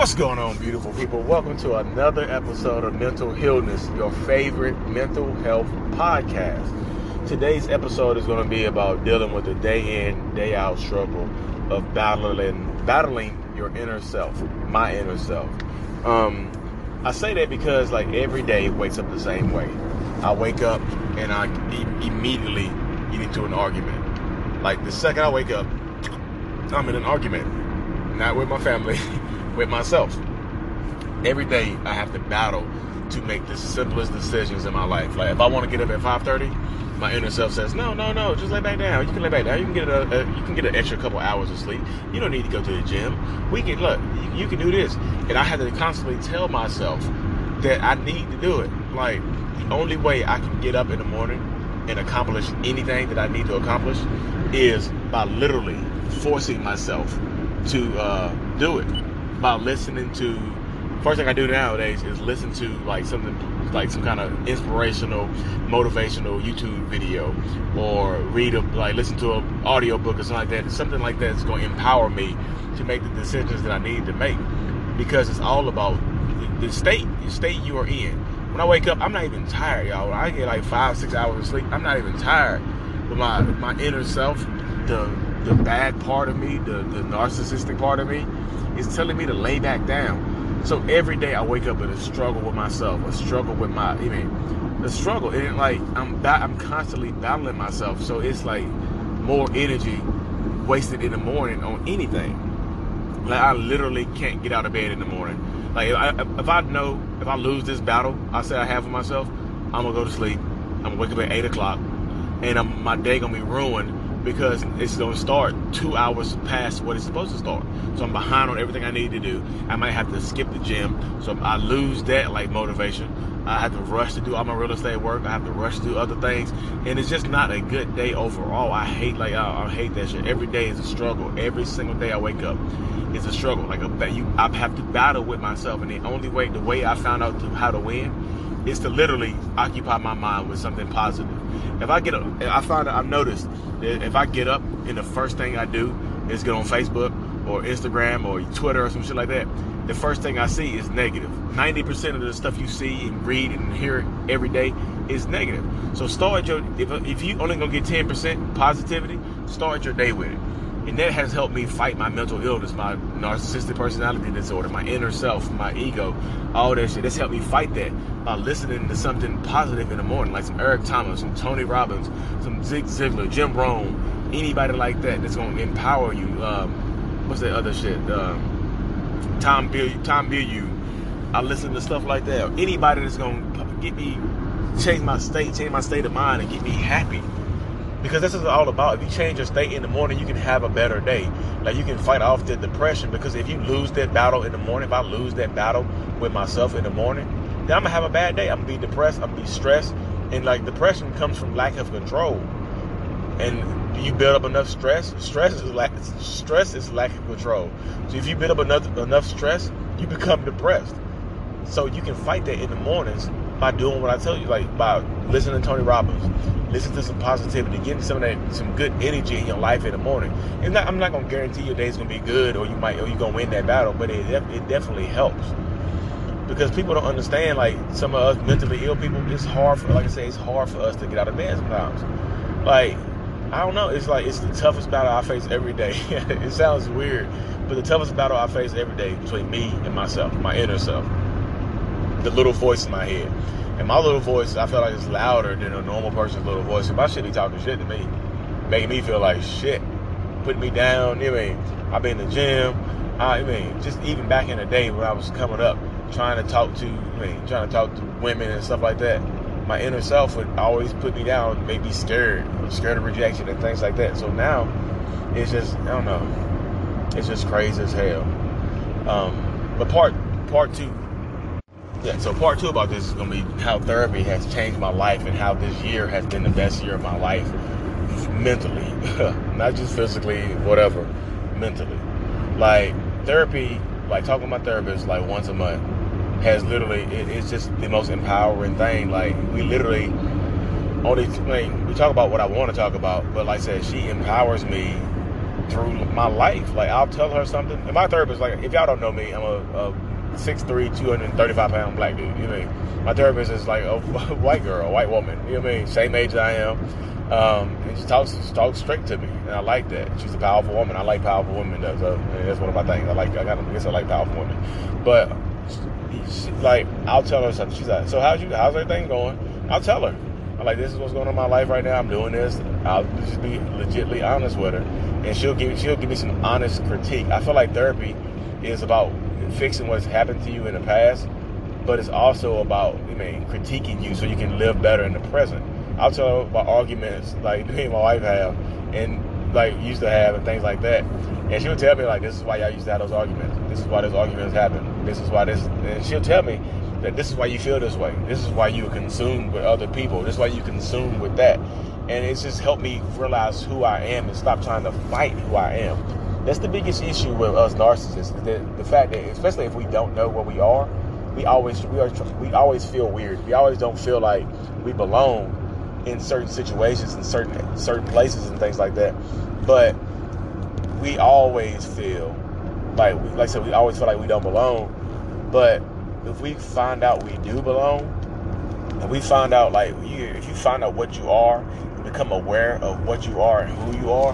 What's going on, beautiful people? Welcome to another episode of Mental Healness, your favorite mental health podcast. Today's episode is going to be about dealing with the day in, day out struggle of battling battling your inner self, my inner self. Um, I say that because like every day wakes up the same way. I wake up and I e- immediately get into an argument. Like the second I wake up, I'm in an argument, not with my family. with myself. Every day I have to battle to make the simplest decisions in my life. Like if I want to get up at 5:30, my inner self says, "No, no, no, just lay back down. You can lay back down. You can get a, a you can get an extra couple hours of sleep. You don't need to go to the gym. We can look. You, you can do this." And I had to constantly tell myself that I need to do it. Like the only way I can get up in the morning and accomplish anything that I need to accomplish is by literally forcing myself to uh, do it about listening to first thing I do nowadays is listen to like something like some kind of inspirational, motivational YouTube video, or read a like listen to an audio book or something like that. Something like that is going to empower me to make the decisions that I need to make because it's all about the state, the state you are in. When I wake up, I'm not even tired, y'all. I get like five, six hours of sleep. I'm not even tired, but my my inner self, the the bad part of me, the the narcissistic part of me is telling me to lay back down. So every day I wake up with a struggle with myself, a struggle with my, I mean, the struggle. And like I'm, I'm constantly battling myself. So it's like more energy wasted in the morning on anything. Like I literally can't get out of bed in the morning. Like if I, if I know if I lose this battle, I say I have for myself, I'm gonna go to sleep. I'm gonna wake up at eight o'clock, and I'm, my day gonna be ruined because it's going to start two hours past what it's supposed to start. So I'm behind on everything I need to do. I might have to skip the gym, so I lose that like motivation. I have to rush to do all my real estate work. I have to rush to do other things, and it's just not a good day overall. I hate like I, I hate that shit. Every day is a struggle. Every single day I wake up is a struggle. Like a, you, I have to battle with myself, and the only way, the way I found out to, how to win, is to literally occupy my mind with something positive. If I get, a, I find I've noticed that if I get up and the first thing I do is get on Facebook or Instagram or Twitter or some shit like that, the first thing I see is negative. 90% of the stuff you see and read and hear every day is negative. So start your, if, if you only gonna get 10% positivity, start your day with it. And that has helped me fight my mental illness, my narcissistic personality disorder, my inner self, my ego, all that shit. That's helped me fight that by listening to something positive in the morning, like some Eric Thomas, some Tony Robbins, some Zig Ziglar, Jim Rohn, anybody like that that's going to empower you. Um, what's that other shit? Um, Tom Bill, Tom Bilyeu. I listen to stuff like that. Anybody that's going to get me, change my state, change my state of mind, and get me happy because this is all about if you change your state in the morning you can have a better day. Like you can fight off the depression because if you lose that battle in the morning if i lose that battle with myself in the morning then i'm gonna have a bad day. I'm gonna be depressed i'm gonna be stressed. And like depression comes from lack of control. And you build up enough stress? Stress is lack stress is lack of control. So if you build up enough enough stress you become depressed. So you can fight that in the mornings by doing what I tell you, like by listening to Tony Robbins, listen to some positivity, getting some of that, some good energy in your life in the morning. And not, I'm not gonna guarantee your day's gonna be good or you might or you're gonna win that battle, but it it definitely helps because people don't understand. Like some of us mentally ill people, it's hard for, like I say, it's hard for us to get out of bed sometimes. Like I don't know, it's like it's the toughest battle I face every day. it sounds weird, but the toughest battle I face every day between me and myself, my inner self the little voice in my head. And my little voice, I feel like it's louder than a normal person's little voice. And my shit be talking shit to me, making me feel like shit, putting me down. You know I mean, I've been in the gym. I mean, just even back in the day when I was coming up, trying to talk to, I mean, trying to talk to women and stuff like that. My inner self would always put me down, make me scared, scared of rejection and things like that. So now, it's just, I don't know, it's just crazy as hell. Um, but part part two. Yeah, so part two about this is gonna be how therapy has changed my life and how this year has been the best year of my life mentally, not just physically, whatever, mentally. Like therapy, like talking to my therapist like once a month has literally it, it's just the most empowering thing. Like we literally only mean, we talk about what I want to talk about, but like I said, she empowers me through my life. Like I'll tell her something. And my therapist, like if y'all don't know me, I'm a, a 6'3", 235 pound black dude. You know I mean? My therapist is like a white girl, a white woman. You know what I mean? Same age I am. Um, and she talks she talks straight to me, and I like that. She's a powerful woman. I like powerful women. That's, uh, that's one of my things. I like. I got. I guess I like powerful women. But she, like, I'll tell her something. She's like, "So how's you? How's everything going?" I'll tell her. I'm like, "This is what's going on in my life right now. I'm doing this." I'll just be legitly honest with her, and she'll give she'll give me some honest critique. I feel like therapy is about fixing what's happened to you in the past, but it's also about I mean critiquing you so you can live better in the present. I'll tell about arguments like me and my wife have, and like used to have, and things like that. And she'll tell me like, "This is why y'all used to have those arguments. This is why those arguments happen. This is why this." And she'll tell me that this is why you feel this way. This is why you're consumed with other people. This is why you consumed with that. And it's just helped me realize who I am and stop trying to fight who I am. That's the biggest issue with us narcissists. The, the fact that, especially if we don't know what we are, we always we are we always feel weird. We always don't feel like we belong in certain situations and certain certain places and things like that. But we always feel like like I said, we always feel like we don't belong. But if we find out we do belong, and we find out like you, if you find out what you are become aware of what you are and who you are,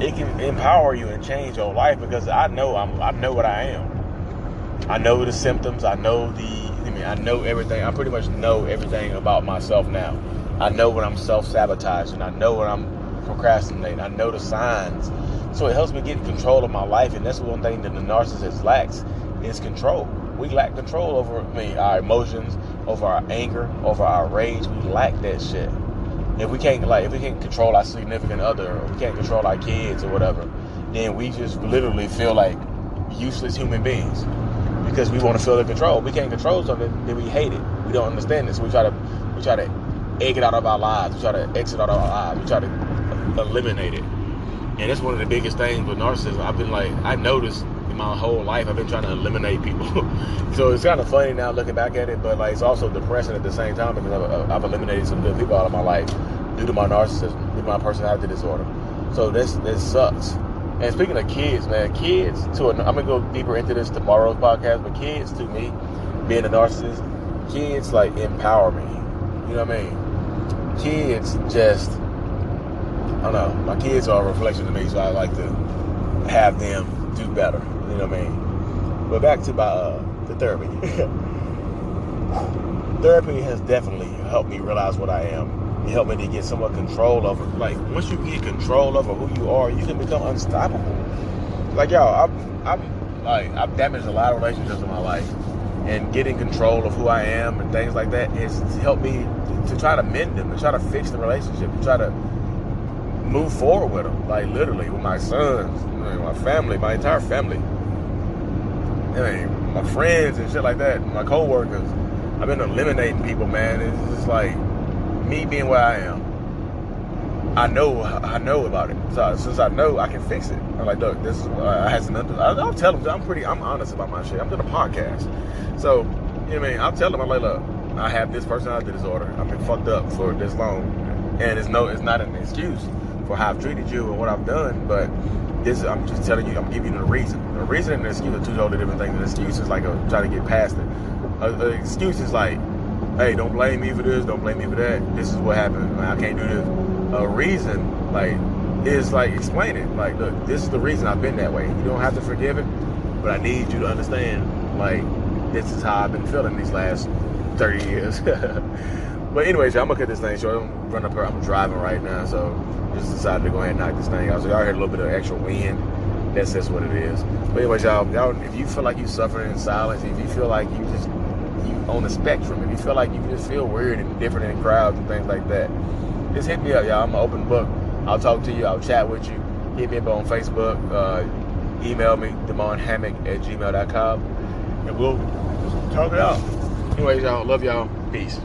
it can empower you and change your life. Because I know I'm I know what I am. I know the symptoms. I know the. I mean, I know everything. I pretty much know everything about myself now. I know when I'm self sabotaging. I know when I'm procrastinating. I know the signs. So it helps me get control of my life, and that's one thing that the narcissist lacks is control. We lack control over I mean, our emotions, over our anger, over our rage. We lack that shit. If we can't like, if we can't control our significant other, or we can't control our kids or whatever, then we just literally feel like useless human beings because we want to feel the control. We can't control something, then we hate it. We don't understand this. We try to, we try to egg it out of our lives. We try to exit out of our lives. We try to eliminate it. And that's one of the biggest things with narcissism. I've been like, I noticed my whole life, I've been trying to eliminate people. so it's kind of funny now looking back at it, but like it's also depressing at the same time because I've, uh, I've eliminated some good people out of my life due to my narcissism, due to my personality disorder. So this this sucks. And speaking of kids, man, kids to an, I'm gonna go deeper into this tomorrow's podcast, but kids to me, being a narcissist, kids like empower me. You know what I mean? Kids just I don't know. My kids are a reflection of me, so I like to have them do better. You know what I mean? But back to my uh, the therapy. therapy has definitely helped me realize what I am. It helped me to get somewhat control over. Like once you get control over who you are, you can become unstoppable. Like y'all, I'm, I'm like I've damaged a lot of relationships in my life, and getting control of who I am and things like that has helped me to, to try to mend them, to try to fix the relationship, to try to move forward with them. Like literally with my sons, my family, my entire family. I mean, my friends and shit like that, my coworkers. I've been eliminating people, man. It's just like me being where I am. I know, I know about it. So since I know, I can fix it. I'm like, look, this is. I had some. I'll tell them. I'm pretty. I'm honest about my shit. I'm doing a podcast, so you know what I mean. I'll tell them. I'm like, look, I have this personality disorder. I've been fucked up for this long, and it's no, it's not an excuse for how I've treated you and what I've done, but this I'm just telling you, I'm giving you the reason. The reason and the excuse are two totally different things. An excuse is like uh, a, trying to get past it. Uh, An excuse is like, hey, don't blame me for this, don't blame me for that. This is what happened. I can't do this. A reason, like, is like explain it. Like, look, this is the reason I've been that way. You don't have to forgive it, but I need you to understand, like, this is how I've been feeling these last 30 years. but anyways, I'm gonna cut this thing short. I'm running up here. I'm driving right now, so just decided to go ahead and knock this thing out. So y'all heard a little bit of extra wind. That's just what it is. But anyways, y'all, y'all, if you feel like you suffering in silence, if you feel like you just you on the spectrum, if you feel like you just feel weird and different in crowds and things like that, just hit me up, y'all. I'm an open book. I'll talk to you. I'll chat with you. Hit me up on Facebook. Uh, email me, DemonHammock at gmail.com. and we'll talk it out. Anyways, y'all, love y'all. Peace.